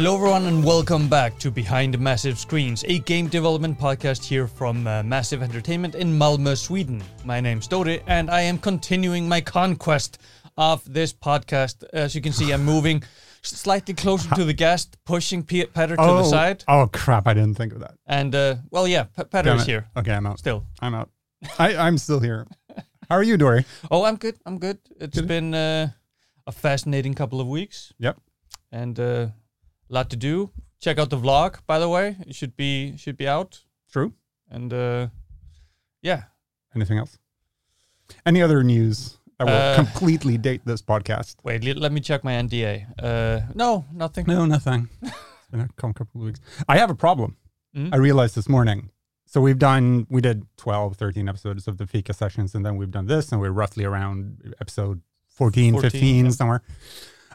Hello, everyone, and welcome back to Behind Massive Screens, a game development podcast here from uh, Massive Entertainment in Malmö, Sweden. My name's Dori, and I am continuing my conquest of this podcast. As you can see, I'm moving slightly closer to the guest, pushing P- Petter to the side. oh crap! I didn't think of that. And, uh, well, yeah, P- Petter Damn is it. here Okay, I'm out. still. I'm out. I, I'm still here. How are you, Dory? Oh, I'm good. I'm good. It's Good. been uh, a fascinating couple of weeks. Yep. And uh, a lot to do. Check out the vlog, by the way. It should be should be out. True. And uh, yeah, Anything else? Any other news that will Uh, completely date this podcast? Wait, let me check my NDA. Uh, no, nothing. No, nothing. it's been a couple of weeks. I have a problem. Mm? I realized this morning. So we've done, we did 12, 13 episodes of the Fika sessions, and then we've done this, and we're roughly around episode 14, 14, 15 yeah. somewhere.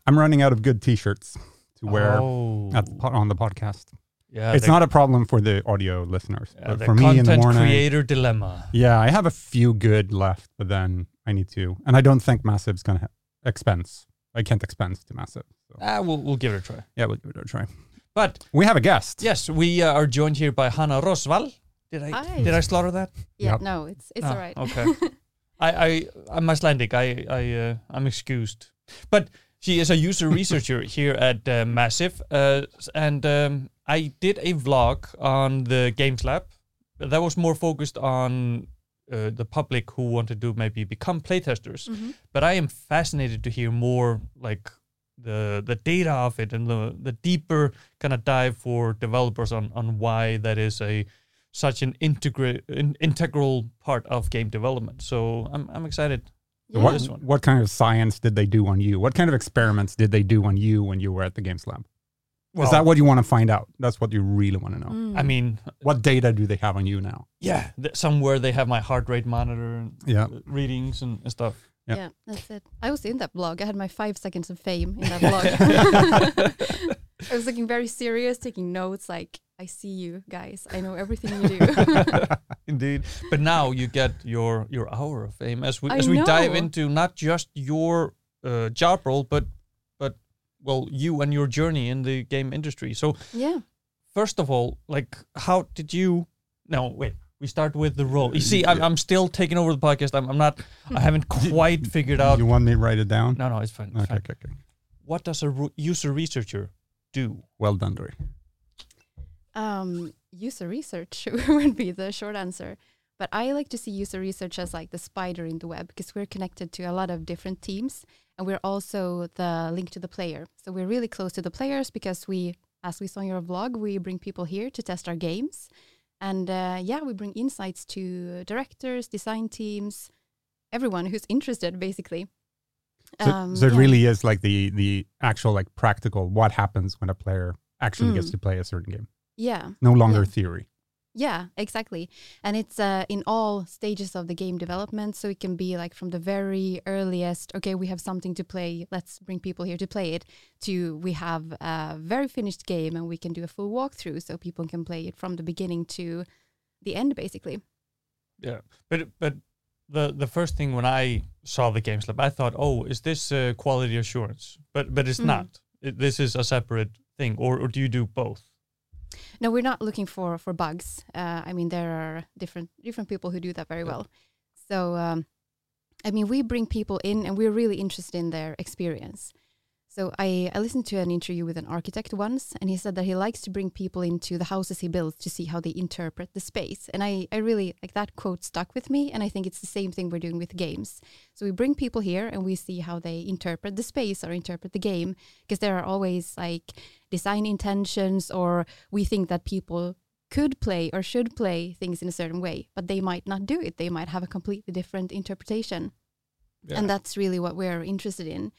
I'm running out of good t-shirts to wear Oh, at the, po- on the podcast. yeah, it's the, not a problem for the audio listeners, uh, but the for me in the content morning. creator dilemma. Yeah, I have a few good left, but then I need to, and I don't think Massive's gonna ha- expense. I can't expense to Massive. So Ah, we'll we'll give it a try. yeah, we'll give it a try. But We have a guest. yes, we uh, are joined here by Hanna Rosvall. Did I Hi. did I slaughter that? Yeah, Yep. no, it's it's Ah, all right. Okay. I I I'm Icelandic. I I uh, I'm excused. But she is a user researcher here at uh, Massive, uh, and um, I did a vlog on the Games Lab that was more focused on uh, the public who wanted to maybe become playtesters. Mhm. But I am fascinated to hear more like the the data of it and the the deeper kind of dive for developers on on why that is a such an integra- in, integral part of game development. So I'm I'm excited. So Yeah. what, this one. what kind of science did they do on you? What kind of experiments did they do on you when you were at the Games Lab? Is that what you want to find out? That's what you really want to know. Mm. I mean? What data do they have on you now? Yeah, th- somewhere they have my heart rate monitor and Yeah. readings and, and stuff. yeah. yeah. that's it. I was in that vlog. I had my five seconds of fame in that vlog. I was looking very serious, taking notes. Like, I see you guys. I know everything you do. Indeed. But now you get your your hour of fame as we I as we dive into not just your uh, job role, but but well, you and your journey in the game industry. So yeah. first of all, like how did you? No, wait. We start with the role. You see, I'm, I'm still taking over the podcast. I'm, I'm not. I haven't quite figured out. You want me to write it down? No, no, it's fine. It's Okay, fine. okay, okay. What does a ru- user researcher do? Well done, Dory. Um, user research would be the short answer. But I like to see user research as like the spider in the web because we're connected to a lot of different teams and we're also the link to the player. So we're really close to the players because we, as we saw in your vlog, we bring people here to test our games. And uh, yeah, we bring insights to directors, design teams, everyone who's interested basically. So, Um, so it yeah. really is like the the actual like practical what happens when a player actually gets Mm. to play a certain game. Yeah. No longer Yeah. theory. Yeah, exactly. And it's uh, in all stages of the game development. So it can be like from the very earliest, okay, we have something to play, let's bring people here to play it, to we have a very finished game and we can do a full walkthrough so people can play it from the beginning to the end, basically. Yeah, but but the the first thing when I saw the Games Lab, I thought, oh, is this uh, quality assurance? But but it's Mm. not. It, this is a separate thing, or or do you do both? No, we're not looking for for bugs. Uh, I mean, there are different different people who do that very Yeah. well. So, um, I mean, we bring people in, and we're really interested in their experience. So I, I listened to an interview with an architect once, and he said that he likes to bring people into the houses he builds to see how they interpret the space. And I, I really like that quote stuck with me, and I think it's the same thing we're doing with games. So we bring people here and we see how they interpret the space or interpret the game, because there are always like design intentions, or we think that people could play or should play things in a certain way, but they might not do it. They might have a completely different interpretation. Yeah. And that's really what we're interested in.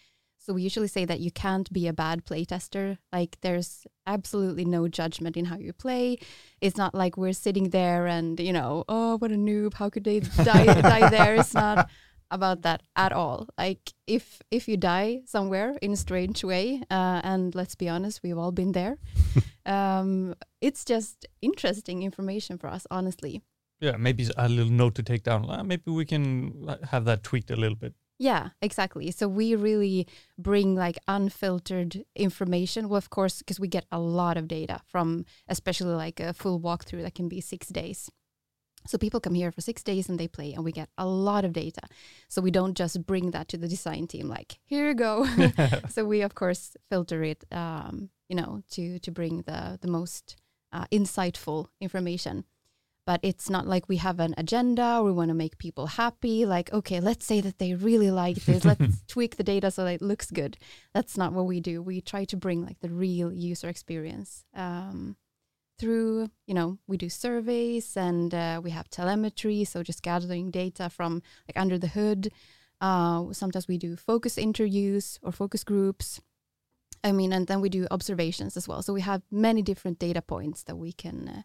So we usually say that you can't be a bad playtester. Like there's absolutely no judgment in how you play. It's not like we're sitting there and you know, oh, what a noob! How could they die die there? It's not about that at all. Like if if you die somewhere in a strange way, uh, and let's be honest, we've all been there. um, it's just interesting information for us, honestly. Yeah, maybe a little note to take down. Uh, maybe we can have that tweaked a little bit. Yeah, exactly. So we really bring like unfiltered information. Well, of course, because we get a lot of data from, especially like a full walkthrough that can be six days. So people come here for six days and they play, and we get a lot of data. So we don't just bring that to the design team, like here you go. so we of course filter it, um, you know, to to bring the the most uh, insightful information but it's not like we have an agenda or we want to make people happy like okay let's say that they really like this let's tweak the data so that it looks good. That's not what we do. We try to bring like the real user experience um, through you know we do surveys and uh, we have telemetry so just gathering data from like under the hood. Uh, sometimes we do focus interviews or focus groups. I mean and then we do observations as well. So we have many different data points that we can uh,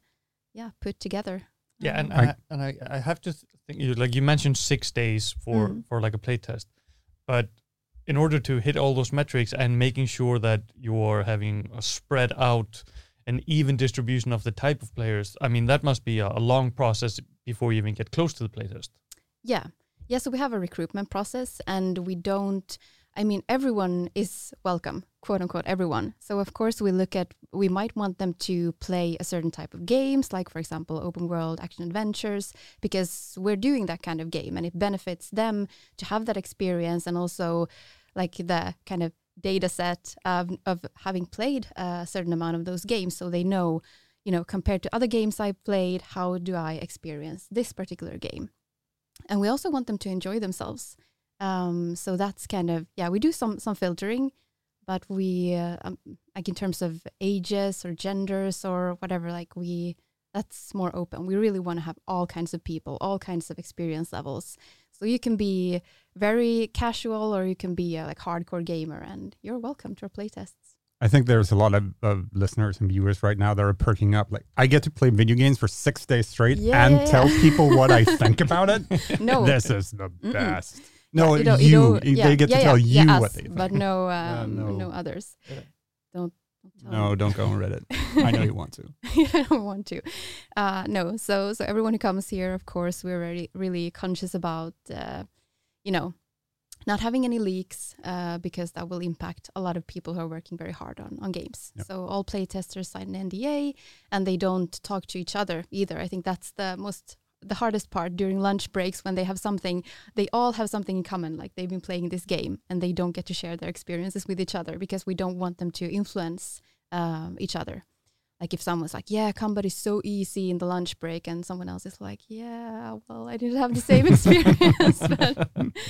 yeah put together Yeah, and Um, I, and I, I have to think you like you mentioned six days for Mhm. for like a playtest, but in order to hit all those metrics and making sure that you are having a spread out an even distribution of the type of players, I mean that must be a, a long process before you even get close to the playtest. Yeah. Yeah. So we have a recruitment process and we don't, I mean, everyone is welcome, quote unquote, everyone. So, of course, we look at, we might want them to play a certain type of games, like, for example, open world action adventures, because we're doing that kind of game and it benefits them to have that experience and also like the kind of data set of, of having played a certain amount of those games so they know you know compared to other games i've played how do i experience this particular game and we also want them to enjoy themselves. Um, so that's kind of yeah, we do some some filtering, but we uh, um, like in terms of ages or genders or whatever, like we that's more open. We really want to have all kinds of people, all kinds of experience levels. So you can be very casual or you can be a like hardcore gamer, and you're welcome to our playtests. I think there's a lot of, of listeners and viewers right now that are perking up. Like, I get to play video games for six days straight Yeah, and yeah, tell people what I think about it. No, This is the Mm-mm. best. No, Yeah, you, don't- don't- they yeah, get to tell yeah, you yeah, what us, they think. but no, um, no. no. others. Don't, don't no, don't go on Reddit. I know you want to. I don't want to. Uh, no, so so everyone who comes here, of course, we're really really conscious about, uh, you know, not having any leaks uh, because that will impact a lot of people who are working very hard on on games. Yep. So all playtesters sign an NDA, and they don't talk to each other either. I think that's the most the hardest part during lunch breaks when they have something they all have something in common like they've been playing this game and they don't get to share their experiences with each other because we don't want them to influence um, each other like if someone's like, yeah, combat is so easy in the lunch break, and someone else is like, yeah, well, I didn't have the same experience.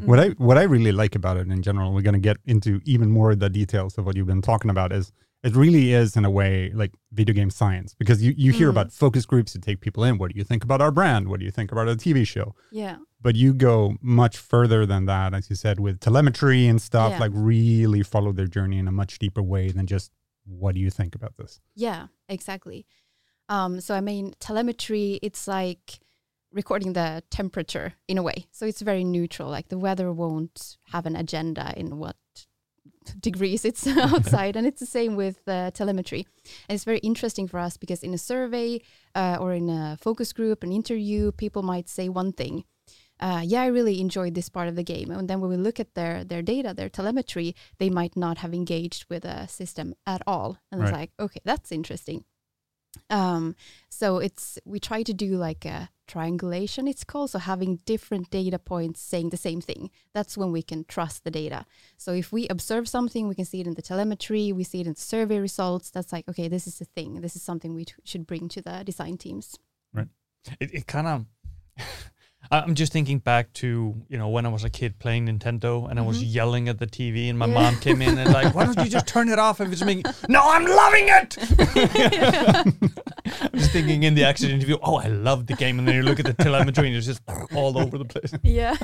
What I what I really like about it in general, we're going to get into even more of the details of what you've been talking about. Is it really is in a way like video game science because you you hear Mm. about focus groups to take people in. What do you think about our brand? What do you think about our TV show? yeah, But you go much further than that, as you said, with telemetry and stuff. Yeah. Like really follow their journey in a much deeper way than just what do you think about this? yeah, exactly. Um, so I mean, telemetry, it's like recording the temperature in a way. So it's very neutral. Like the weather won't have an agenda in what degrees it's outside and it's the same with uh, telemetry. And it's very interesting for us because in a survey uh, or in a focus group an interview people might say one thing uh, yeah i really enjoyed this part of the game. And then when we look at their their data their telemetry they might not have engaged with a system at all. And it's like okay that's interesting. Um, so it's we try to do like a triangulation it's called. So having different data points saying the same thing. That's when we can trust the data. So if we observe something we can see it in the telemetry we see it in the survey results. That's like okay this is a thing. This is something we t- should bring to the design teams. It, it kind of. I'm just thinking back to you know when I was a kid playing Nintendo and I was yelling at the TV and my Mm-hmm. Yeah. mom came in and like why don't you just turn it off if it's making no I'm loving it! I'm just thinking in the accident interview oh I love the game. And then you look at the telemetry and it's just all over the place. Yeah.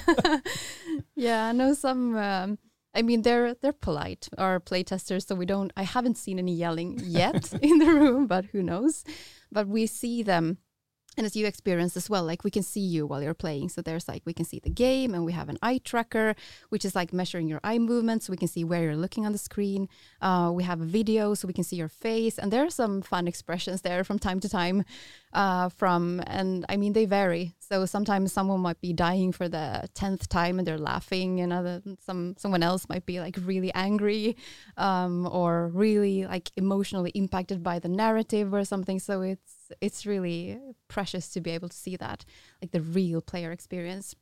Yeah i know some um, i mean they're they're polite our playtesters so we don't i haven't seen any yelling yet in the room but who knows? But we see them and as you experience as well like we can see you while you're playing. So there's like we can see the game and we have an eye tracker which is like measuring your eye movements. We can see where you're looking on the screen. Uh, we have a video so we can see your face. And there are some fun expressions there from time to time uh, from and i mean they vary. So sometimes someone might be dying for the 10th time and they're laughing and other some someone else might be like really angry um, or really like emotionally impacted by the narrative or something. So it's it's really precious to be able to see that like the real player experience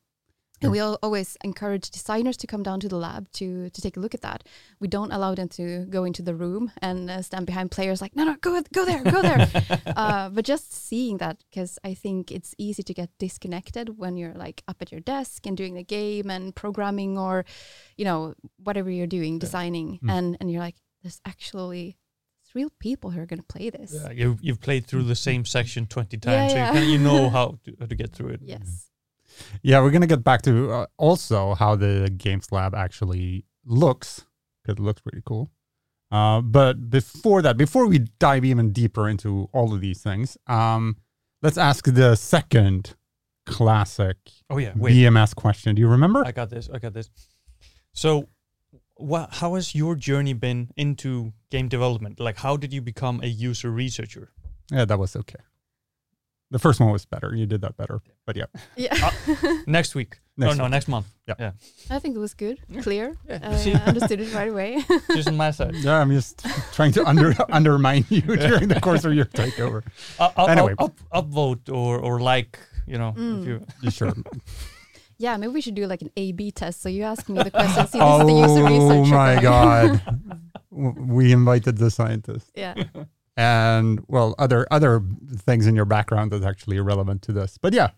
and we al- always encourage designers to come down to the lab to to take a look at that. We don't allow them to go into the room and uh, stand behind players like, no, no, go go there, go there. uh, but just seeing that, because I think it's easy to get disconnected when you're like up at your desk and doing the game and programming or, you know, whatever you're doing, designing, and and you're like, there's actually it's real people who are going to play this. yeah, you, you've played through the same section 20 times Yeah, so yeah. you, kinda, you know how to, how to get through it Yes. Yeah, we're gonna get back to uh, also how the games lab actually looks because it looks pretty cool. Uh, but before that, before we dive even deeper into all of these things, um, let's ask the second classic oh yeah wait BMS question. Do you remember? I got this. I got this. So, what? How has your journey been into game development? Like, how did you become a user researcher? yeah, that was okay. The first one was better. You did that better. But yeah, Yeah. Next week? Next no, no, next month. Yeah. yeah. I think it was good, clear. Yeah, Uh. I understood it right away. Just on my side. yeah, I'm just trying to under undermine you during the course of your takeover. I'll, I'll, Anyway. I'll up, upvote or or like. You know, Mm. if you. You sure? Yeah, maybe we should do like an A/B test. So you ask me the question. See, this is the user oh research. my god! We invited the scientist. Yeah. and well other other things in your background that's actually irrelevant to this but yeah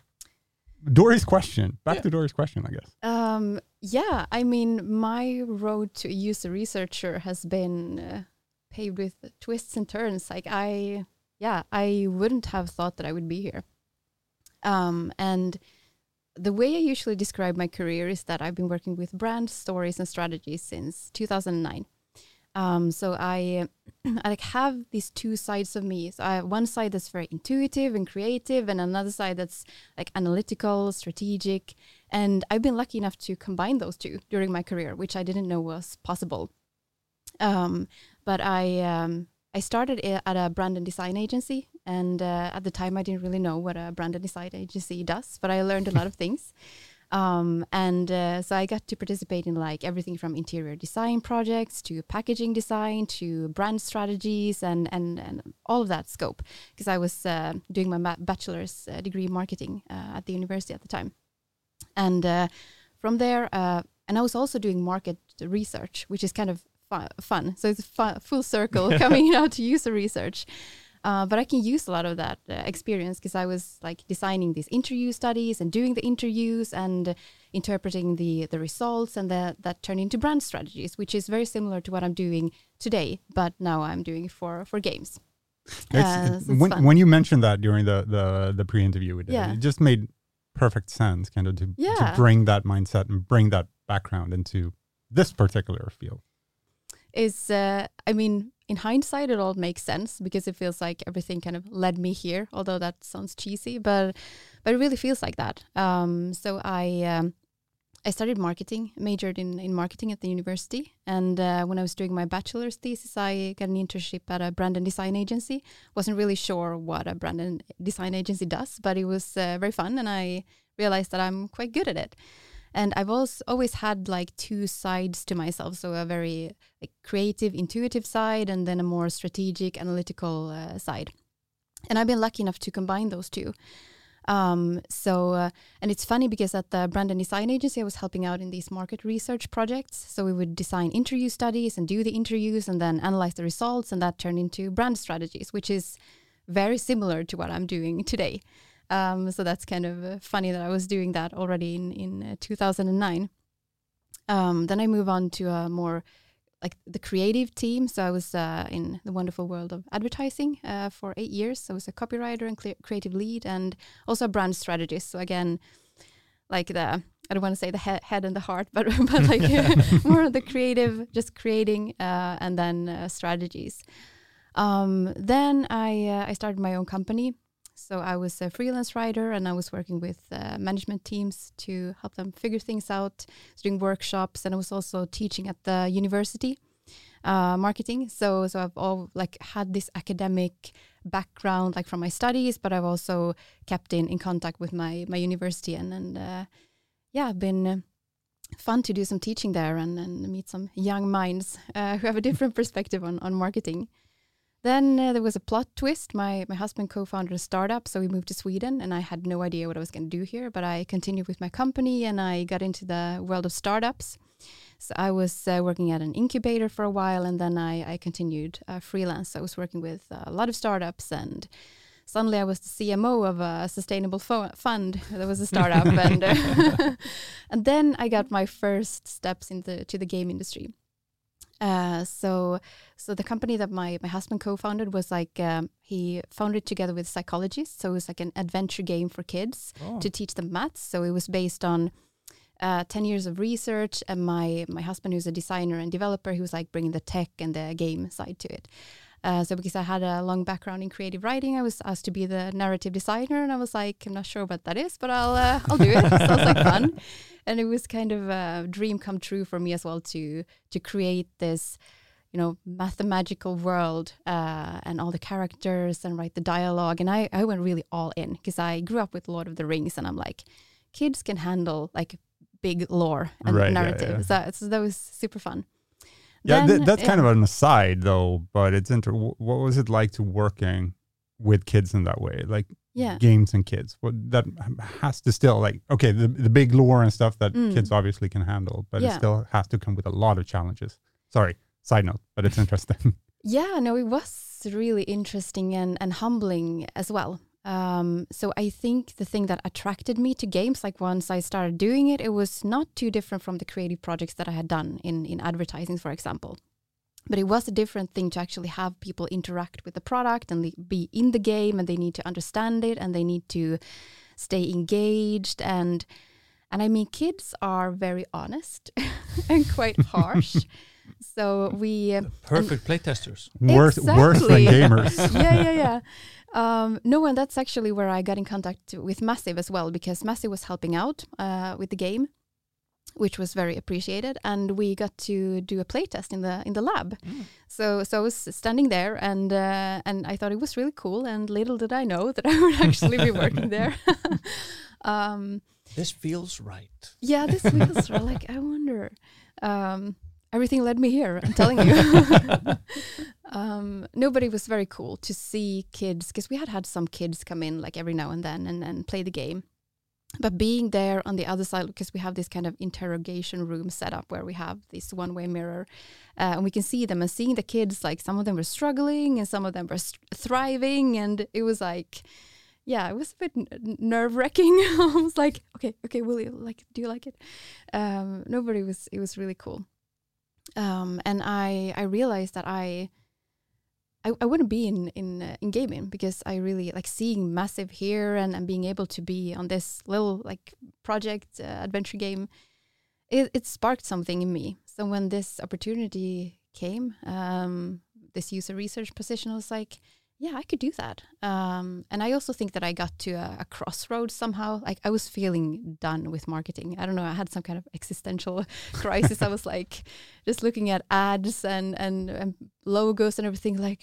dory's question back Yeah. to dory's question i guess Um, yeah, I mean, my road to a user researcher has been uh, paved with twists and turns. Like I, yeah, I wouldn't have thought that I would be here. Um, and the way I usually describe my career is that I've been working with brand stories and strategies since 2009. Um, so I, I like have these two sides of me. So I have one side that's very intuitive and creative, and another side that's like analytical, strategic. And I've been lucky enough to combine those two during my career, which I didn't know was possible. Um, but I um, I started at a brand and design agency, and uh, at the time I didn't really know what a brand and design agency does, but I learned a lot of things. Um, and uh, so I got to participate in like everything from interior design projects to packaging design to brand strategies and and, and all of that scope because I was uh, doing my bachelor's uh, degree in marketing uh, at the university at the time. And uh, from there, uh, and I was also doing market research, which is kind of fun. So it's fu- full circle coming out to user research. Uh, but I can use a lot of that uh, experience because I was like designing these interview studies and doing the interviews and uh, interpreting the the results, and that that turn into brand strategies, which is very similar to what I'm doing today. But now I'm doing it for for games. Uh, so when, when you mentioned that during the the, the pre-interview we did, Yeah. it just made perfect sense kind of to, Yeah. to bring that mindset and bring that background into this particular field is uh, I mean, in hindsight, it all makes sense because it feels like everything kind of led me here. Although that sounds cheesy, but but it really feels like that. Um, so I um, I studied marketing, majored in in marketing at the university, and uh, when I was doing my bachelor's thesis, I got an internship at a brand and design agency. wasn't really sure what a brand and design agency does, but it was uh, very fun, and I realized that I'm quite good at it and I've also always had like two sides to myself, so a very like creative, intuitive side, and then a more strategic, analytical uh, side. And I've been lucky enough to combine those two. Um, so, uh, and it's funny because at the brand and design agency, I was helping out in these market research projects. So we would design interview studies and do the interviews and then analyze the results, and that turned into brand strategies, which is very similar to what I'm doing today. Um, so that's kind of uh, funny that I was doing that already in in uh, 2009. Um, then I move on to a more like the creative team. So I was uh, in the wonderful world of advertising uh, for eight years. I was a copywriter and creative lead, and also a brand strategist. So again, like the I don't want to say the he head and the heart, but but like more of the creative, just creating uh, and then uh, strategies. Um, then I uh, I started my own company. So I was a freelance writer, and I was working with uh, management teams to help them figure things out, doing workshops, and I was also teaching at the university uh, marketing. So so I've all like had this academic background, like from my studies, but I've also kept in in contact with my my university, and and uh, yeah, been fun to do some teaching there and, and meet some young minds uh, who have a different perspective on on marketing. Then uh, there was a plot twist. My my husband co-founded a startup, so we moved to Sweden, and I had no idea what I was going to do here. But I continued with my company, and I got into the world of startups. So I was uh, working at an incubator for a while, and then I I continued uh, freelance. I was working with a lot of startups, and suddenly I was the CMO of a sustainable fund. There was a startup, and uh, and then I got my first steps into to the game industry. Uh, so, so the company that my my husband co-founded was like um, he founded together with psychologists. So it was like an adventure game for kids oh. to teach them maths. So it was based on uh, ten years of research, and my my husband, who's a designer and developer, he was like bringing the tech and the game side to it. Uh, so because I had a long background in creative writing, I was asked to be the narrative designer, and I was like, I'm not sure what that is, but I'll uh, I'll do it. Sounds like fun, and it was kind of a dream come true for me as well to to create this, you know, mathematical world uh, and all the characters and write the dialogue, and I I went really all in because I grew up with Lord of the Rings, and I'm like, kids can handle like big lore and right, narrative, yeah, yeah. So, so that was super fun. Yeah, then, th- that's kind of an aside though, but it's inter. What was it like to working with kids in that way, like yeah. games and kids? What that has to still like okay, the the big lore and stuff that mm. kids obviously can handle, but yeah. it still has to come with a lot of challenges. Sorry, side note, but it's interesting. yeah, no, it was really interesting and and humbling as well. Um, so I think the thing that attracted me to games, like once I started doing it, it was not too different from the creative projects that I had done in in advertising, for example. But it was a different thing to actually have people interact with the product and be in the game, and they need to understand it, and they need to stay engaged and and I mean kids are very honest and quite harsh. so we uh, perfect playtesters. Worse, exactly. worse than gamers. yeah, yeah, yeah. Um, no, and that's actually where I got in contact with Massive as well, because Massive was helping out uh, with the game, which was very appreciated, and we got to do a playtest in the in the lab. Mm. So, so I was standing there, and uh, and I thought it was really cool, and little did I know that I would actually be working there. um, this feels right. Yeah, this feels right. Like I wonder. Um, everything led me here. I'm telling you. Um, nobody was very cool to see kids because we had had some kids come in like every now and then and, and play the game. But being there on the other side, because we have this kind of interrogation room set up where we have this one way mirror uh, and we can see them and seeing the kids, like some of them were struggling and some of them were thriving. And it was like, yeah, it was a bit nerve wracking. I was like, okay, okay, will you like, do you like it? Um, nobody was, it was really cool um, and I I realized that I I, I wouldn't be in in uh, in gaming because I really like seeing massive here and, and being able to be on this little like project uh, adventure game. It, it sparked something in me. So when this opportunity came, um, this user research position, I was like, yeah, I could do that. Um, and I also think that I got to a, a crossroads somehow. Like I was feeling done with marketing. I don't know. I had some kind of existential crisis. I was like just looking at ads and, and, and logos and everything. Like,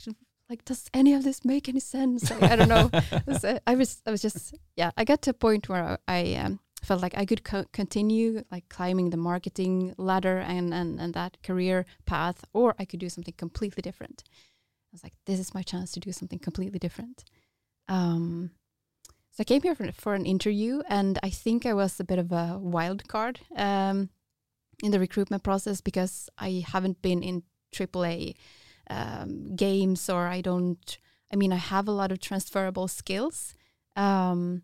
like does any of this make any sense? Like, I don't know. was, uh, I was I was just yeah. I got to a point where I, um, felt like I could co- continue like climbing the marketing ladder and, and and that career path, or I could do something completely different. I was like, this is my chance to do something completely different. Um, so I came here for, for an interview, and I think I was a bit of a wild card um, in the recruitment process because I haven't been in AAA um, games, or I don't. I mean, I have a lot of transferable skills, um,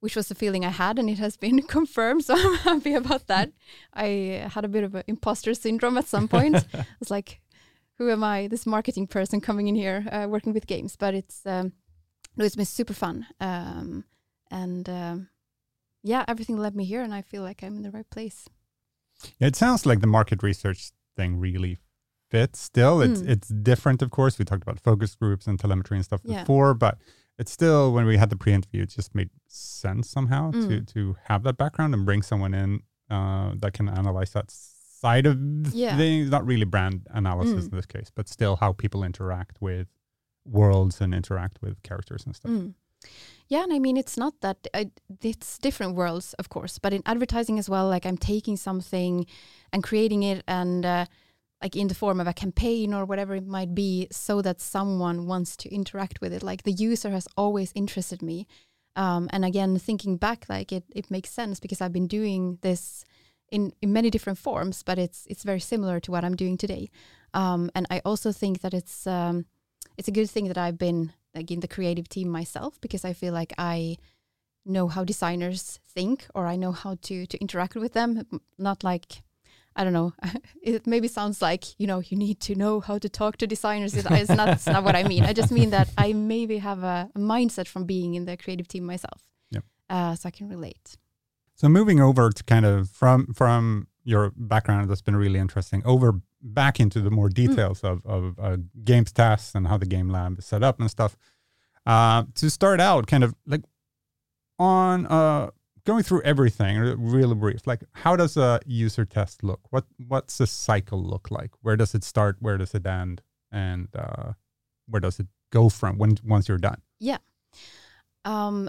which was the feeling I had, and it has been confirmed. So I'm happy about that. I had a bit of an imposter syndrome at some point. I was like, "Who am I? This marketing person coming in here uh, working with games?" But it's um, it's been super fun, um, and um, yeah, everything led me here, and I feel like I'm in the right place. Yeah, it sounds like the market research thing really fits. Still, it's Mm. it's different, of course. We talked about focus groups and telemetry and stuff Yeah. before, but it's still when we had the pre-interview, it just made sense somehow to Mm. to have that background and bring someone in uh, that can analyze that side of Yeah. things. Not really brand analysis Mm. in this case, but still how people interact with worlds and interact with characters and stuff. Mm. Yeah, and I mean it's not that I, it's different worlds, of course, but in advertising as well. Like I'm taking something and creating it, and uh, like in the form of a campaign or whatever it might be, so that someone wants to interact with it. Like the user has always interested me, um, and again, thinking back, like it it makes sense because I've been doing this in in many different forms, but it's it's very similar to what I'm doing today. Um, and I also think that it's um, it's a good thing that I've been like in the creative team myself because I feel like I know how designers think or I know how to to interact with them. Not like I don't know. It maybe sounds like you know you need to know how to talk to designers. It's, it's not. It's not what I mean. I just mean that I maybe have a, a mindset from being in the creative team myself. Yep. Uh, so I can relate. So moving over to kind of from from your background that's been really interesting over back into the more details of of uh, games tasks and how the game lab is set up and stuff. Uh, to start out, kind of like on uh, going through everything, really brief. Like, how does a user test look? What what's the cycle look like? Where does it start? Where does it end? And uh, where does it go from when once you're done? Yeah. Um,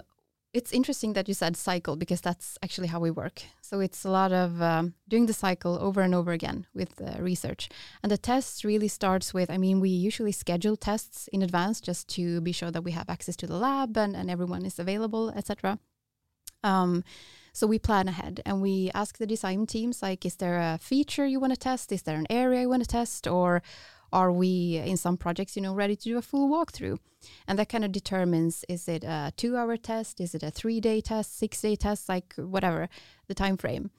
it's interesting that you said cycle because that's actually how we work. So it's a lot of um, doing the cycle over and over again with uh, research. And the test really starts with, I mean, we usually schedule tests in advance just to be sure that we have access to the lab and, and everyone is available, etc. Um, so we plan ahead and we ask the design teams like, is there a feature you want to test? Is there an area you want to test? Or are we in some projects, you know, ready to do a full walkthrough? and that kind of determines is it a two hour test? Is it a three day test? Six day test? Like whatever the time frame.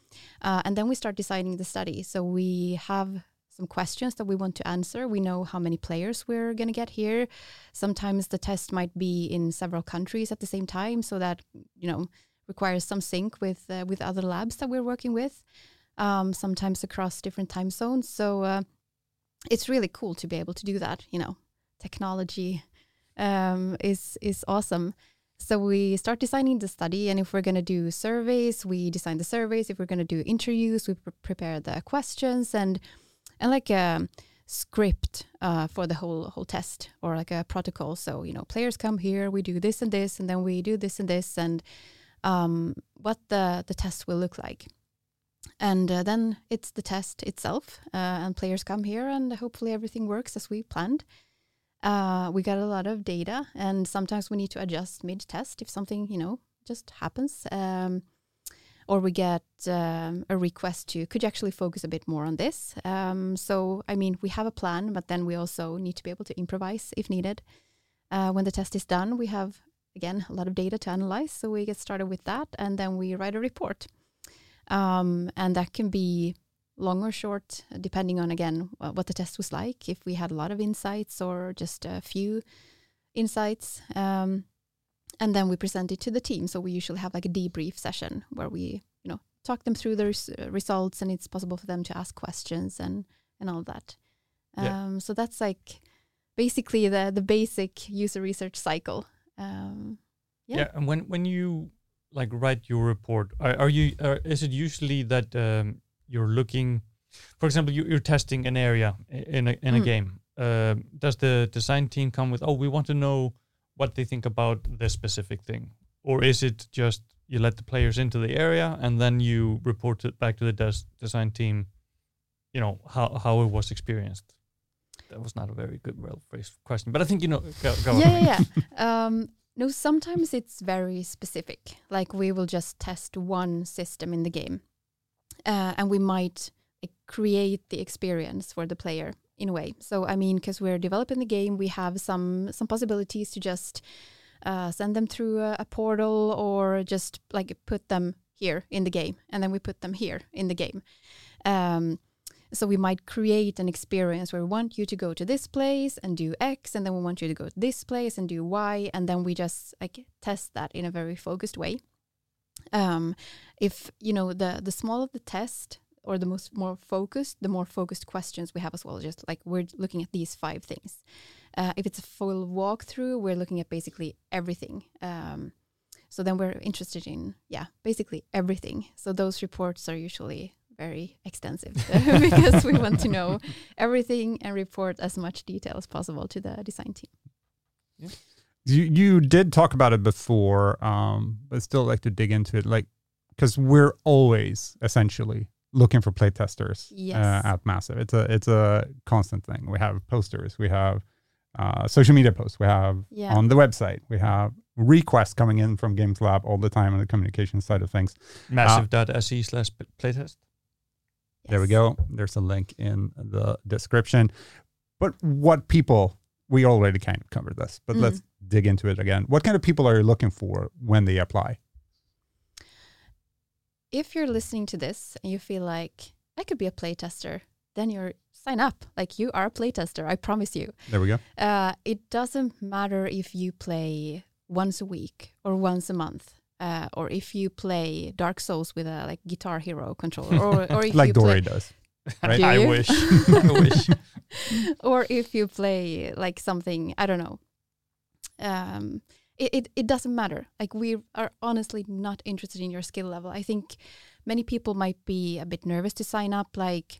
Uh, and then we start designing the study. So we have some questions that we want to answer. We know how many players we're going to get here. Sometimes the test might be in several countries at the same time so that you know requires some sync with uh, with other labs that we're working with um, sometimes across different time zones. So uh, it's really cool to be able to do that you know technology um, is is awesome. So we start designing the study, and if we're going to do surveys, we design the surveys. If we're going to do interviews, we pre- prepare the questions and and like a script uh, for the whole whole test or like a protocol. So you know, players come here, we do this and this, and then we do this and this, and um, what the the test will look like. And uh, then it's the test itself, uh, and players come here, and hopefully everything works as we planned. Uh, we got a lot of data and sometimes we need to adjust mid-test if something you know just happens um, or we get um, a request to could you actually focus a bit more on this? Um, so i mean we have a plan but then we also need to be able to improvise if needed. Uh, when the test is done we have again a lot of data to analyze so we get started with that and then we write a report um, and that can be long or short, depending on again what the test was like. If we had a lot of insights or just a few insights, um, and then we present it to the team. So we usually have like a debrief session where we, you know, talk them through the res- uh, results, and it's possible for them to ask questions and and all that. Yeah. Um, so that's like basically the the basic user research cycle. Um, Yeah. Yeah. and when when you like write your report, are, are you uh, is it usually that um, you're looking, for example, you, you're testing an area in a in a Mm. game. Um does the design team come with, oh, we want to know what they think about this specific thing, or is it just you let the players into the area and then you report it back to the des- design team, you know how how it was experienced? That was not a very good, well phrased question, but I think you know. Go, go on. yeah, yeah, yeah. um, No, sometimes it's very specific. Like we will just test one system in the game, uh, and we might create the experience for the player in a way. So I mean, because we're developing the game, we have some some possibilities to just uh, send them through a, a portal or just like put them here in the game, and then we put them here in the game. Um, so we might create an experience where we want you to go to this place and do X, and then we want you to go to this place and do Y, and then we just like test that in a very focused way. Um, if you know the the smaller the test or the most more focused, the more focused questions we have as well. Just like we're looking at these five things. Uh, if it's a full walkthrough, we're looking at basically everything. Um, so then we're interested in yeah basically everything. So those reports are usually very extensive because we want to know everything and report as much detail as possible to the design team. Yeah. You you did talk about it before, um, but still like to dig into it, like because we're always essentially looking for playtesters Yes. uh, at Massive. It's a it's a constant thing. We have posters, we have uh, social media posts, we have Yeah. on the website, we have requests coming in from Games Lab all the time on the communication side of things. Massive.se slash p- playtest. There we go. There's a link in the description. But what people, we already kind of covered this, but Mm. let's dig into it again. What kind of people are you looking for when they apply? If you're listening to this and you feel like I could be a playtester, then you're sign up. Like you are a playtester, I promise you. There we go. Uh, it doesn't matter if you play once a week or once a month. Uh, or if you play Dark Souls with a like Guitar Hero controller, or, or if like you Dory play, does. Right? Do I you? wish. I wish. or if you play like something I don't know. Um, it, it it doesn't matter. Like we are honestly not interested in your skill level. I think many people might be a bit nervous to sign up. Like,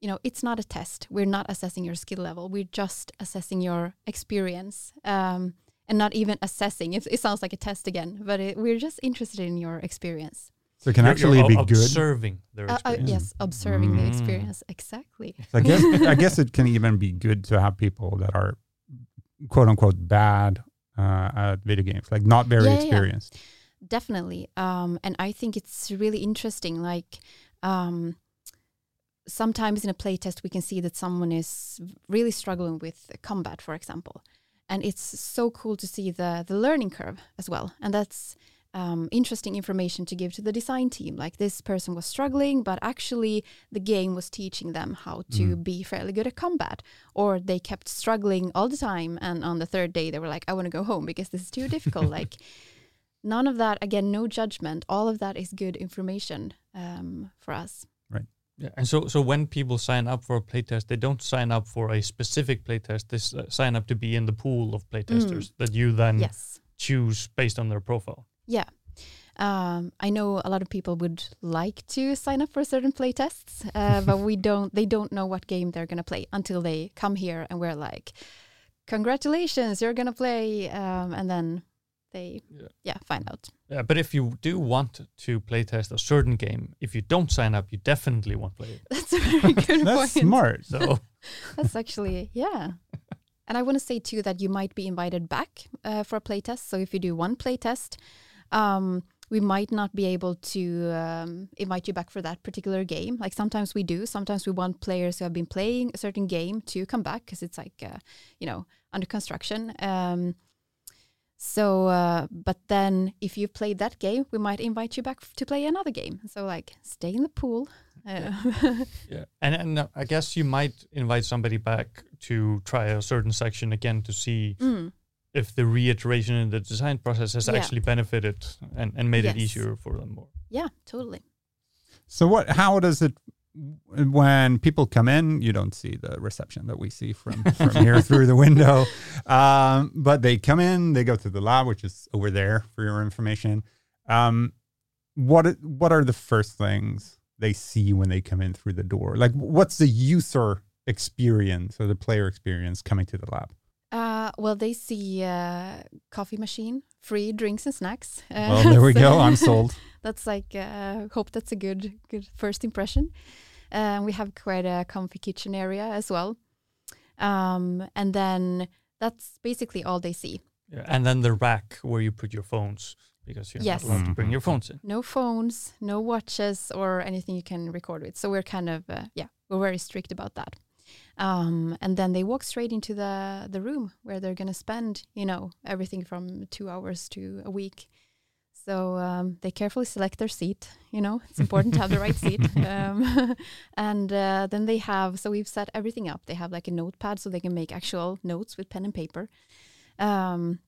you know, it's not a test. We're not assessing your skill level. We're just assessing your experience. Um, and not even assessing. It, it sounds like a test again, but it, we're just interested in your experience. So it can You're- actually you're be o- good. Observing their Uh, uh, experience. yes, observing the Mm. experience exactly. So I guess I guess it can even be good to have people that are quote unquote bad uh, at video games, like not very Yeah, yeah, yeah. experienced. definitely um and i think it's really interesting like um sometimes in a playtest we can see that someone is really struggling with combat for example and it's so cool to see the the learning curve as well. And that's um, interesting information to give to the design team. Like this person was struggling but actually the game was teaching them how to Mm. be fairly good at combat. Or they kept struggling all the time and on the third day they were like i want to go home because this is too difficult. Like none of that again no judgment. All of that is good information um, for us Yeah, and so so when people sign up for a playtest, they don't sign up for a specific playtest. They s- uh, sign up to be in the pool of playtesters that you then yes choose based on their profile. yeah um, i know a lot of people would like to sign up for certain playtests uh, but we don't they don't know what game they're going to play until they come here and we're like congratulations you're going to play um, and then they Yeah. yeah find out Yeah, but if you do want to playtest a certain game, if you don't sign up, you definitely won't play it. that's a very good That's point smart. So That's actually, yeah. And I want to say too that you might be invited back uh, for a playtest. So if you do one playtest, um, we might not be able to um, invite you back for that particular game. Like sometimes we do. Sometimes we want players who have been playing a certain game to come back because it's like, uh, you know, under construction. Um, so, uh, but then if you've played that game, we might invite you back to play another game. So, like, stay in the pool. Uh, yeah, and and uh, I guess you might invite somebody back to try a certain section again to see mm. if the reiteration in the design process has Yeah. actually benefited and, and made it easier for them more. Yeah, totally. So what? How does it? When people come in, you don't see the reception that we see from from here through the window. Um, but they come in, they go to the lab, which is over there for your information. Um, what what are the first things they see when they come in through the door? Like, what's the user experience or the player experience coming to the lab? Uh, well, they see uh, coffee machine, free drinks and snacks. Uh, Well, there we so go. I'm sold. that's like uh, hope that's a good good first impression. Um, we have quite a comfy kitchen area as well, um, and then that's basically all they see. Yeah, and then the rack where you put your phones because you're Yes. not allowed to bring your Mhm. phones in. no phones, no watches, or anything you can record with. So we're kind of uh, yeah, we're very strict about that. Um, and then they walk straight into the the room where they're gonna spend, you know, everything from two hours to a week. So um, they carefully select their seat. You know, it's important to have the right seat. Um, and uh, then they have so we've set everything up. They have like a notepad so they can make actual notes with pen and paper. Um,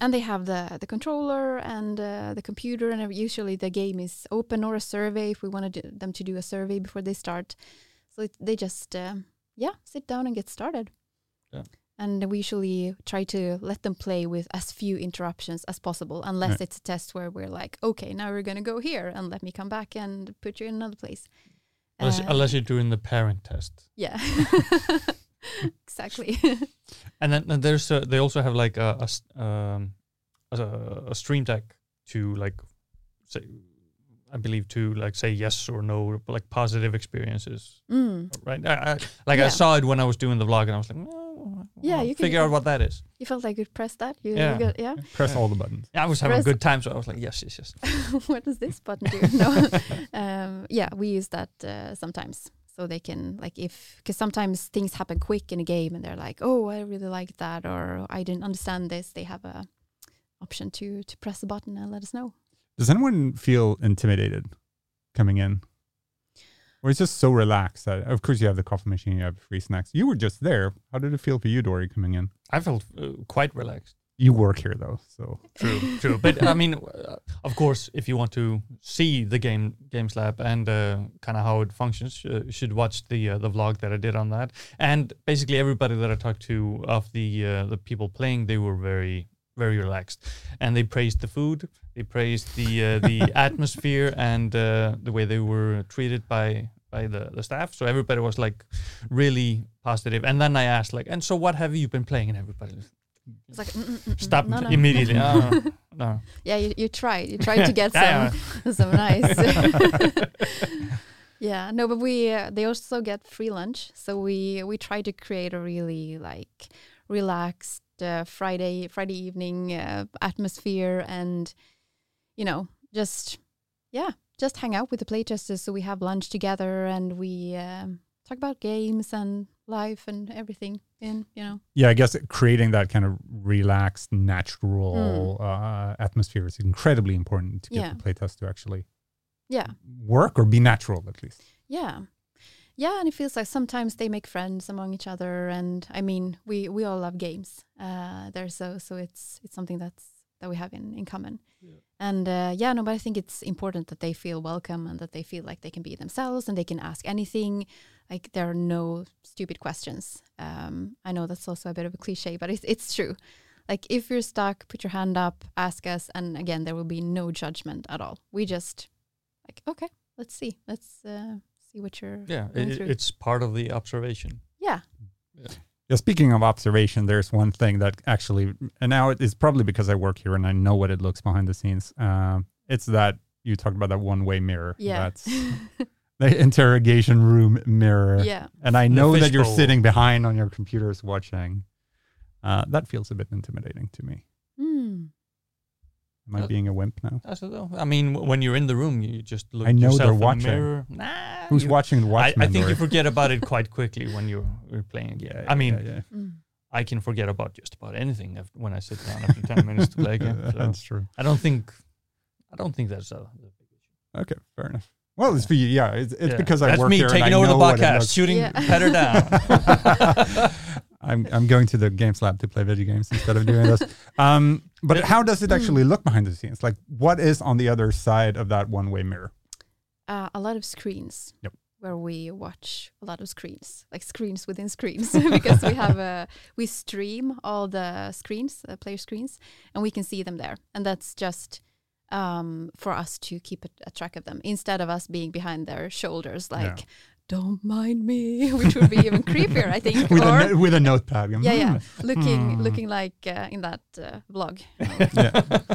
and they have the the controller and uh, the computer and usually the game is open or a survey if we wanted them to do a survey before they start so it, they just um, yeah sit down and get started Yeah. And we usually try to let them play with as few interruptions as possible unless Right. it's a test where we're like okay now we're going to go here and let me come back and put you in another place Unless, Uh, unless you're doing the parent test. yeah exactly And then and there's a, they also have like a a, um, a, a stream deck to like say I believe to like say yes or no like positive experiences mm. right I, I, like I saw it when I was doing the vlog and I was like Yeah, I'll you can- figure out what that is you felt like you'd press that you Yeah. got, yeah Press Yeah. all the buttons. Yeah, I was having a good time so I was like yes yes yes what does this button do? No, um, yeah, we use that uh, sometimes, so they can like if because sometimes things happen quick in a game, and they're like, oh, I really like that, or I didn't understand this. They have a option to to press the button and let us know. Does anyone feel intimidated coming in? Or it's just so relaxed that, of course, you have the coffee machine, you have free snacks. You were just there. How did it feel for you, Dory, coming in? I felt uh, quite relaxed You work here, though, so True, true. But I mean, uh, of course, if you want to see the game Games Lab and uh, kind of how it functions, uh, you should watch the uh, the vlog that I did on that. And basically, everybody that I talked to of the uh, the people playing, they were very very relaxed, and they praised the food, they praised the uh, the atmosphere, and uh, the way they were treated by by the, the staff. So everybody was like really positive. And then I asked like, and so what have you been playing? And everybody It's like mm, mm, mm, mm, no, no. immediately. No, no. Yeah, you, you tried. You tried to get Yeah, some some nice. yeah, no, but we uh, they also get free lunch, so we we try to create a really like relaxed uh, Friday Friday evening uh, atmosphere, and you know just yeah just hang out with the playtesters. So we have lunch together, and we um, talk about games and life and everything. And you know, yeah, I guess creating that kind of relaxed, natural uh, atmosphere is incredibly important to get Yeah. the playtest to actually yeah. work or be natural at least. Yeah. Yeah, and it feels like sometimes they make friends among each other and I mean, we we all love games. Uh there so so it's it's something that's that we have in in common. And uh yeah, no, but I think it's important that they feel welcome and that they feel like they can be themselves and they can ask anything. Like there are no stupid questions. Um I know that's also a bit of a cliche, but it's it's true. Like if you're stuck, put your hand up, ask us and again there will be no judgment at all. We just like okay, let's see. Let's uh see what you're Yeah, going it, it's part of the observation. yeah Yeah, speaking of observation, there's one thing that actually, and now it is probably because I work here and I know what it looks behind the scenes. Um, it's that you talked about that one-way mirror. yeah That's the interrogation room mirror. yeah And I know that you're fishbowl. sitting behind on your computers watching. Uh, that feels a bit intimidating to me. Am I Uh, being a wimp now? That's it though. I mean, w- when you're in the room, you just look I know yourself they're in the watching. mirror. Nah, Who's you- watching the I, Watchmen? I think you forget about it quite quickly when you're, you're playing a game. Yeah, I mean, yeah, yeah. Mm. I can forget about just about anything af- when I sit down after ten minutes to play a game. So That's true. I don't think, I don't think that's a. Okay, fair enough. Well, it's for you. Yeah, it's, it's yeah. because I that's work me here and taking I over the know what it podcast, looks- shooting Yeah. Petter down. I'm I'm going to the Games Lab to play video games instead of doing this. Um, but how does it actually look behind the scenes? Like, what is on the other side of that one-way mirror? Uh, a lot of screens. Yep. Where we watch a lot of screens, like screens within screens, because we have a we stream all the screens, the player screens, and we can see them there, and that's just um, for us to keep a, a track of them instead of us being behind their shoulders, like "Don't mind me," which would be even creepier, I think. with, or a, with a notepad. yeah, yeah, Hmm. looking Hmm. looking like uh, in that uh, vlog.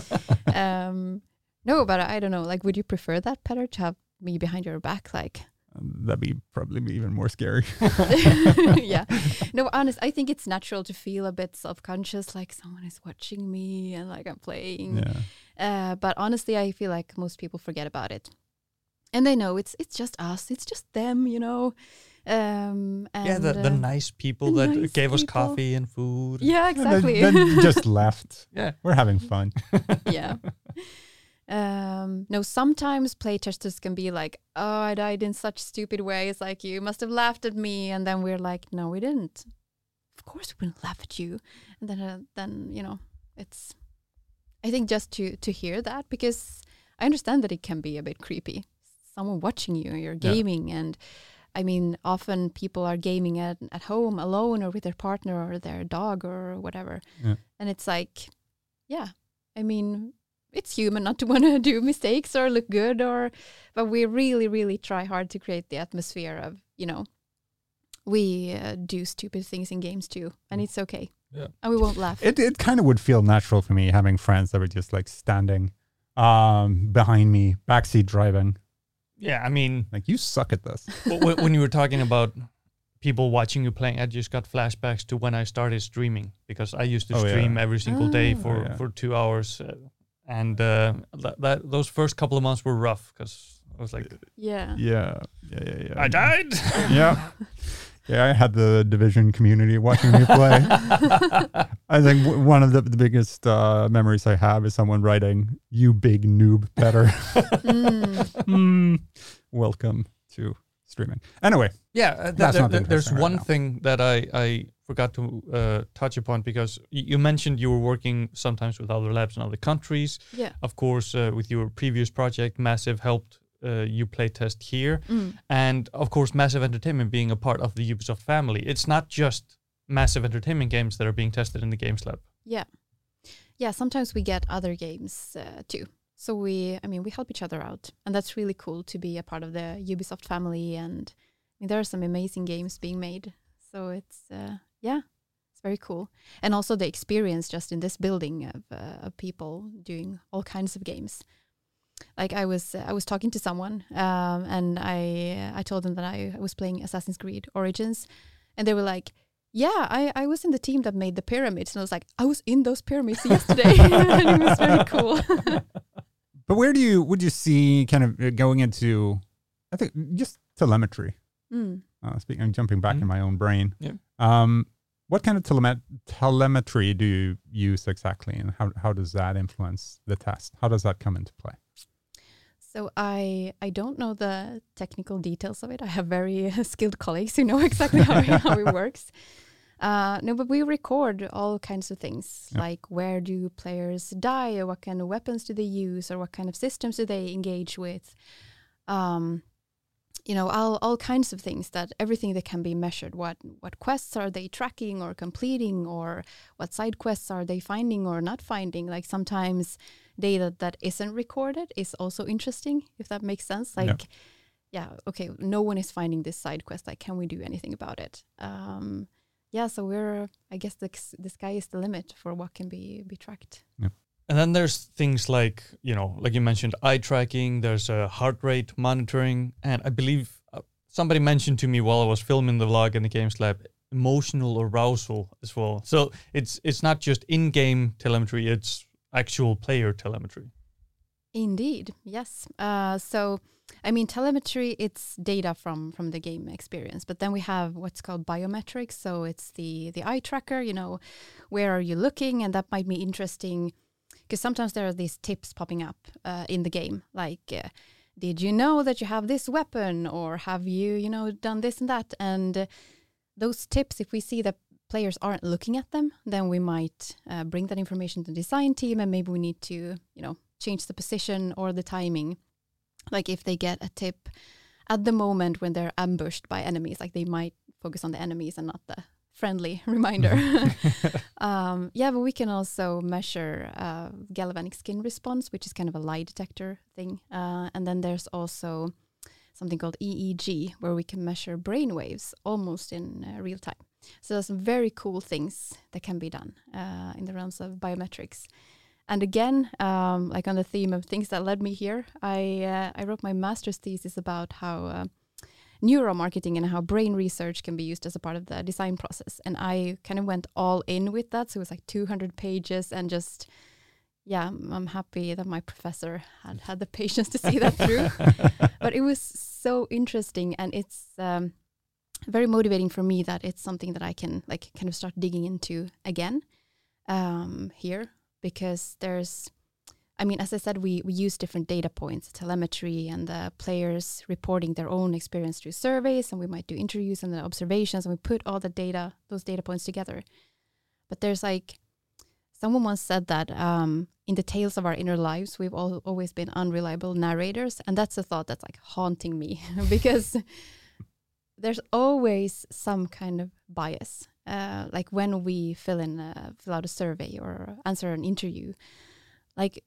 Um, no, but I don't know. Like, would you prefer that, Petter, to have me behind your back, like That'd be probably be even more scary. yeah. No, honest, I think it's natural to feel a bit self-conscious, like someone is watching me and like I'm playing. yeah. Uh, but honestly, I feel like most people forget about it, and they know it's it's just us, it's just them, you know. Um, and, yeah, the, the uh, nice people the that nice gave us coffee and food. yeah, And then- exactly. Then, just left. Yeah. We're having fun. yeah. Um, no, sometimes playtesters can be like, "Oh, I died in such stupid ways. Like you must have laughed at me," and then we're like, "No, we didn't. Of course, we didn't laugh at you." And then, uh, then you know, it's. I think just to to hear that because I understand that it can be a bit creepy. Someone watching you, you're Yeah. gaming, and I mean, often people are gaming at at home alone or with their partner or their dog or whatever, Yeah. and it's like, yeah, I mean, it's human not to want to do mistakes or look good or but we really really try hard to create the atmosphere of you know we uh, do stupid things in games too and it's okay Yeah. and we won't laugh It it kind of would feel natural for me having friends that were just like standing um behind me, backseat driving. Yeah, I mean, Like you suck at this. w- w- when you were talking about people watching you playing, I just got flashbacks to when I started streaming because I used to Oh, yeah. stream every single day Ah. for, Oh, yeah. for two hours, uh, and uh, that, that those first couple of months were rough because I was like, yeah Yeah. Yeah, yeah, yeah. I died. yeah. Yeah, I had the division community watching me play. I think w- one of the, the biggest uh, memories I have is someone writing, "You big noob, Petter." Mm. Hmm. Welcome to streaming. Anyway, Yeah, uh, th- That's there- not there- there's right one now. thing that I, I forgot to uh, touch upon because y- you mentioned you were working sometimes with other labs in other countries. yeah Of course, uh, with your previous project, Massive helped uh, you play test here. Mm. And of course, Massive Entertainment being a part of the Ubisoft family, it's not just Massive Entertainment games that are being tested in the Games Lab. yeah. Yeah sometimes we get other games uh, too. So we i mean we help each other out. And that's really cool to be a part of the ubisoft family. And I mean, there are some amazing games being made. So it's uh, yeah it's very cool. And also the experience just in this building of, uh, of people doing all kinds of games like i was i was talking to someone um, and i i told them that I, I was playing assassin's creed origins and they were like yeah, I, I was in the team that made the pyramids, and I was like, I was in those pyramids yesterday, and it was very cool. but where do you would you see kind of uh, going into? I think just telemetry. Mm. Uh, speaking, I'm jumping back in Mhm. my own brain. Yeah. Um, what kind of telemet- telemetry do you use exactly, and how how does that influence the test? How does that come into play? So I I don't know the technical details of it. I have very skilled colleagues who know exactly how it, how it works. Uh, no, but we record all kinds of things like where do players die, or what kind of weapons do they use, or what kind of systems do they engage with. Um, you know, all all kinds of things that everything that can be measured. What what quests are they tracking or completing, or what side quests are they finding or not finding? Like sometimes data that isn't recorded is also interesting, if that makes sense. Like, yeah, okay, no one is finding this side quest. Like, can we do anything about it? Um, yeah, so we're, I guess the, the sky is the limit for what can be, be tracked. And then there's things like, you know, like you mentioned, eye tracking, there's a heart rate monitoring, and I believe uh, somebody mentioned to me while I was filming the vlog in the Games Lab, emotional arousal as well. So it's it's not just in-game telemetry, it's actual player telemetry. Indeed, yes. Uh, so, I mean, telemetry it's data from from the game experience, but then we have what's called biometrics. So it's the the eye tracker. You know, where are you looking, and that might be interesting because sometimes there are these tips popping up uh, in the game, like. Uh, did you know that you have this weapon, or have you, you know, done this and that? And uh, those tips, if we see that players aren't looking at them, then we might uh, bring that information to the design team, and maybe we need to, you know, change the position or the timing. Like if they get a tip at the moment when they're ambushed by enemies, like they might focus on the enemies and not the friendly reminder. um, yeah, but we can also measure uh, galvanic skin response, which is kind of a lie detector thing. Uh, and then there's also something called EEG, where we can measure brain waves almost in uh, real time. So there's some very cool things that can be done uh, in the realms of biometrics. And again, um, like on the theme of things that led me here, I uh, I wrote my master's thesis about how uh, neuromarketing and how brain research can be used as a part of the design process. And I kind of went all in with that. So it was like 200 pages and just, yeah, I'm- happy that my professor had had the patience to see that through. but it was so interesting and it's um, very motivating for me that it's something that I can like kind of start digging into again um, here because there's I mean, as I said, we, we use different data points, telemetry, and the players reporting their own experience through surveys, and we might do interviews and the observations, and we put all the data, those data points together. But there's like, someone once said that um, in the tales of our inner lives, we've all, always been unreliable narrators, and that's a thought that's like haunting me because there's always some kind of bias. Uh, like when we fill in, fill out a survey or answer an interview, like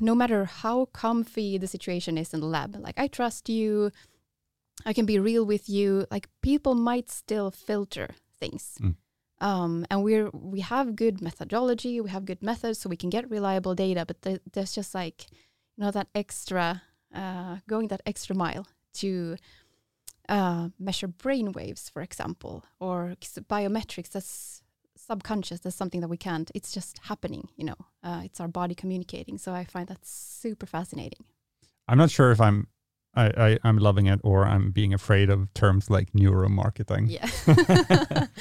no matter how comfy the situation is in the lab, like I trust you, I can be real with you. Like people might still filter things. Mm. Um, and we're we have good methodology, we have good methods, so we can get reliable data. But th- there's just like you know that extra uh, going that extra mile to uh, measure brain waves, for example, or biometrics. That's subconscious. That's something that we can't. It's just happening. You know, uh, it's our body communicating. So I find that super fascinating. I'm not sure if I'm I, I I'm loving it or I'm being afraid of terms like neuromarketing. Yeah.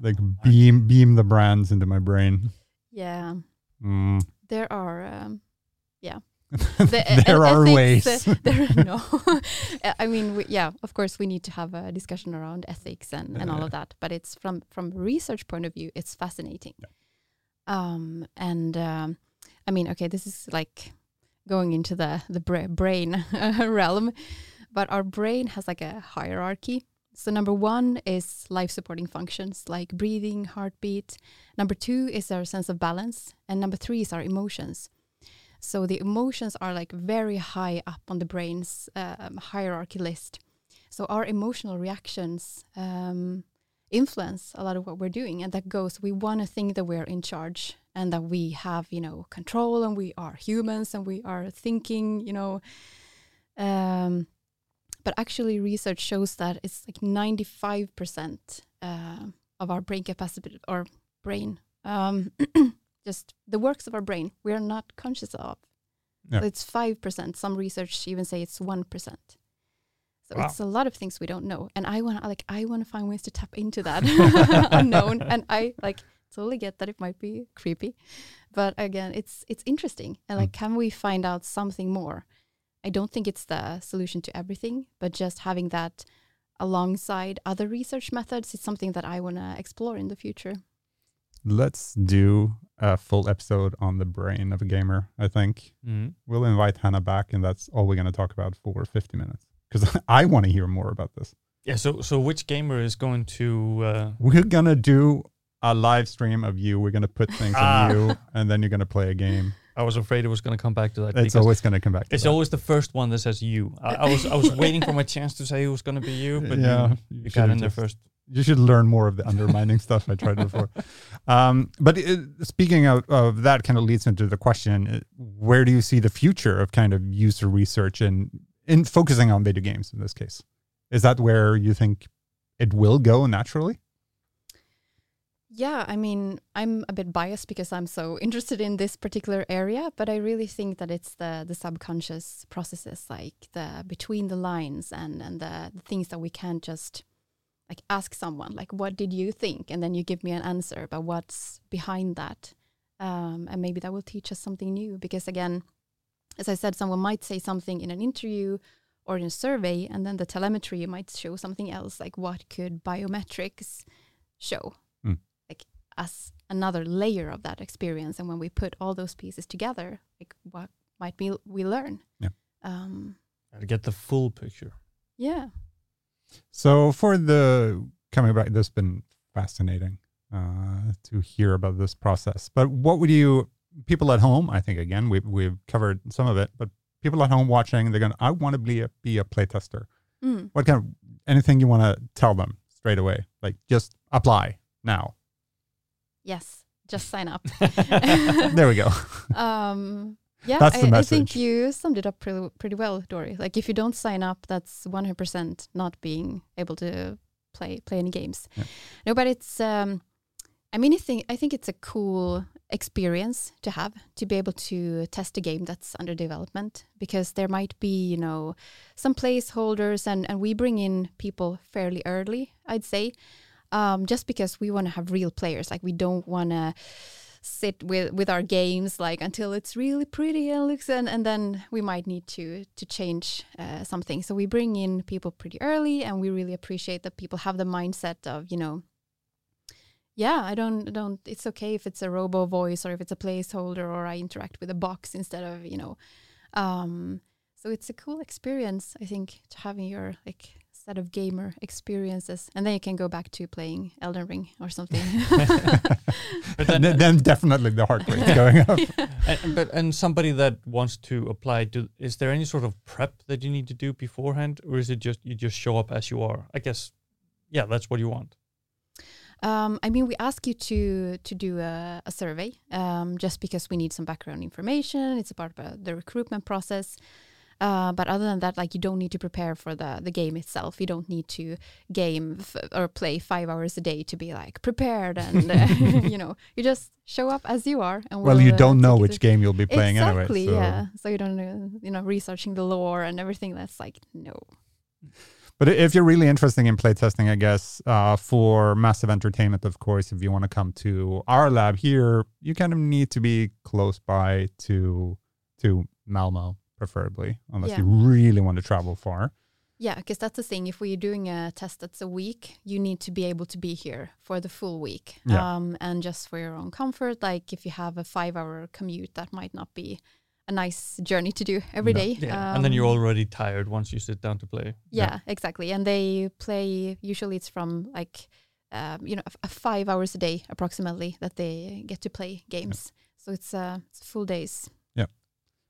Like beam beam the brands into my brain. yeah. Mm. There are. Um, yeah. The, uh, there are ethics, ways. uh, there, no, I mean, we, yeah, of course, we need to have a discussion around ethics and, and all of that. But it's from from research point of view, it's fascinating. Um, and um, I mean, okay, this is like going into the the bra- brain realm, but our brain has like a hierarchy. So number one is life supporting functions like breathing, heartbeat. Number two is our sense of balance, and number three is our emotions. So the emotions are like very high up on the brain's um, hierarchy list. So our emotional reactions um, influence a lot of what we're doing, and that goes. We want to think that we're in charge and that we have, you know, control, and we are humans, and we are thinking, you know. Um, but actually, research shows that it's like ninety-five percent uh, of our brain capacity or brain um, just the works of our brain we are not conscious of. Yeah. So it's five percent. Some research even say it's one percent. So Wow. it's a lot of things we don't know, and I want to like I want to find ways to tap into that unknown, and I like totally get that it might be creepy, but again, it's it's interesting, and like mm. can we find out something more? I don't think it's the solution to everything, but just having that alongside other research methods is something that I want to explore in the future. Let's do a full episode on the brain of a gamer. I think Mhm. we'll invite Hanna back, and that's all we're going to talk about for 50 minutes because I want to hear more about this. Yeah. So so which gamer is going to? Uh, We're going to do a live stream of you. We're going to put things Ah. on you, and then you're going to play a game. I was afraid it was going to come back to that. It's always going to come back. To It's that. always the first one that says you. I, I was I was waiting for my chance to say it was going to be you, but yeah, you, you you got in there first. You should learn more of the undermining stuff I tried before. Um, but it, speaking of, of that, kind of leads into the question: uh, Where do you see the future of kind of user research and in focusing on video games in this case? Is that where you think it will go naturally? Yeah, I mean, I'm a bit biased because I'm so interested in this particular area, but I really think that it's the the subconscious processes, like the between the lines and and the, the things that we can't just like ask someone, like, what did you think, and then you give me an answer, but what's behind that, um, and maybe that will teach us something new. Because again, as I said, someone might say something in an interview or in a survey, and then the telemetry might show something else, like what could biometrics show Like as another layer of that experience. And when we put all those pieces together, like what might be we learn? Yeah. Um, Gotta get the full picture. yeah. So for the coming back, this has been fascinating uh, to hear about this process. But what would you, people at home? I think again we've we've covered some of it, but people at home watching, they're going. to I want to be a be a playtester. Mm. What kind of anything you want to tell them straight away? Like just apply now. Yes. Just sign up. There we go. um, Yeah, That's the I, I think you summed it up pretty, pretty well, Dory. Like if you don't sign up, that's 100% not being able to play play any games. Yeah. No, but it's um, I mean, I think I think it's a cool experience to have to be able to test a game that's under development because there might be you know some placeholders and and we bring in people fairly early, I'd say, um, just because we want to have real players. Like we don't want to sit with with our games like until it's really pretty and looks and, and then we might need to to change uh, something. So we bring in people pretty early and we really appreciate that people have the mindset of you know yeah i don't don't it's okay if it's a robo voice or if it's a placeholder or i interact with a box instead of you know. Um so it's a cool experience i think to having your like set of gamer experiences and then you can go back to playing elden ring or something But then, then, then definitely the heart rate's going up. and, but and somebody that wants to apply, do, is there any sort of prep that you need to do beforehand, or is it just you just show up as you are? I guess, yeah, that's what you want. Um, I mean, we ask you to to do a, a survey um, just because we need some background information. It's a part of uh, the recruitment process. Uh, but other than that, like you don't need to prepare for the the game itself. You don't need to game f- or play five hours a day to be like prepared and uh, you know you just show up as you are. And well, we'll, you uh, don't know which game you'll be playing exactly, anyway. So. yeah. So you don't know, you know, researching the lore and everything. That's like no. But if you're really interested in playtesting, I guess uh, for massive entertainment, of course, if you want to come to our lab here, you kind of need to be close by to to Malmo, preferably, unless you really want to travel far. Yeah, because that's the thing. If we're doing a test that's a week, you need to be able to be here for the full week. Yeah. Um, and just for your own comfort, like if you have a five hour commute, that might not be a nice journey to do every No. day. Yeah, and then you're Um, already tired once you sit down to play. Yeah, exactly. And they play, usually it's from like, um, you know, a, a five hours a day approximately that they get to play games. So it's, uh, it's full days.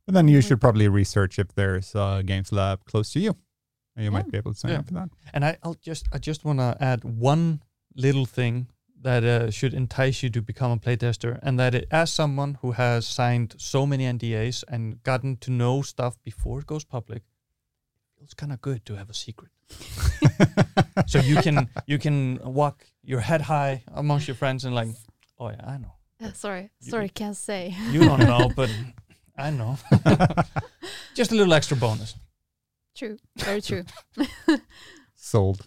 And then you Mhm. should probably research if there's a games lab close to you. And you might be able to sign Yeah. up for that. And I, I'll just I just want to add one little thing that uh, should entice you to become a playtester, and that it, as someone who has signed so many NDAs and gotten to know stuff before it goes public, it feels kind of good to have a secret. so you can you can walk your head high amongst your friends and like, oh yeah, I know. Uh, sorry, You- sorry, can't say. You don't know, but I know. just a little extra bonus. true, very true. Sold.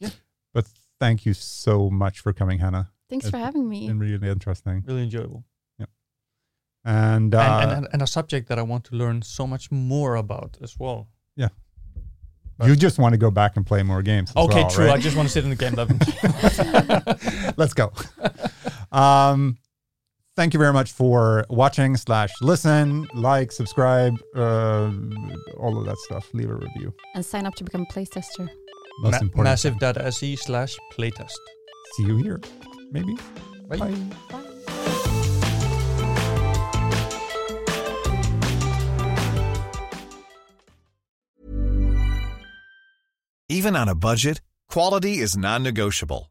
Yeah. But thank you so much for coming, Hanna. Thanks It's for having me. Been really interesting. Really enjoyable. Yeah. And, uh, and, and, and a subject that I want to learn so much more about as well. Yeah. You just want to go back and play more games. as Okay, well, true. right? I just want to sit in the game. Let's go. Um, thank you very much for watching slash listen, like, subscribe, uh, all of that stuff. Leave a review. and sign up to become a playtester. Most Ma- important. Massive.se slash playtest. See you here, maybe. Bye. Bye. Even on a budget, quality is non-negotiable.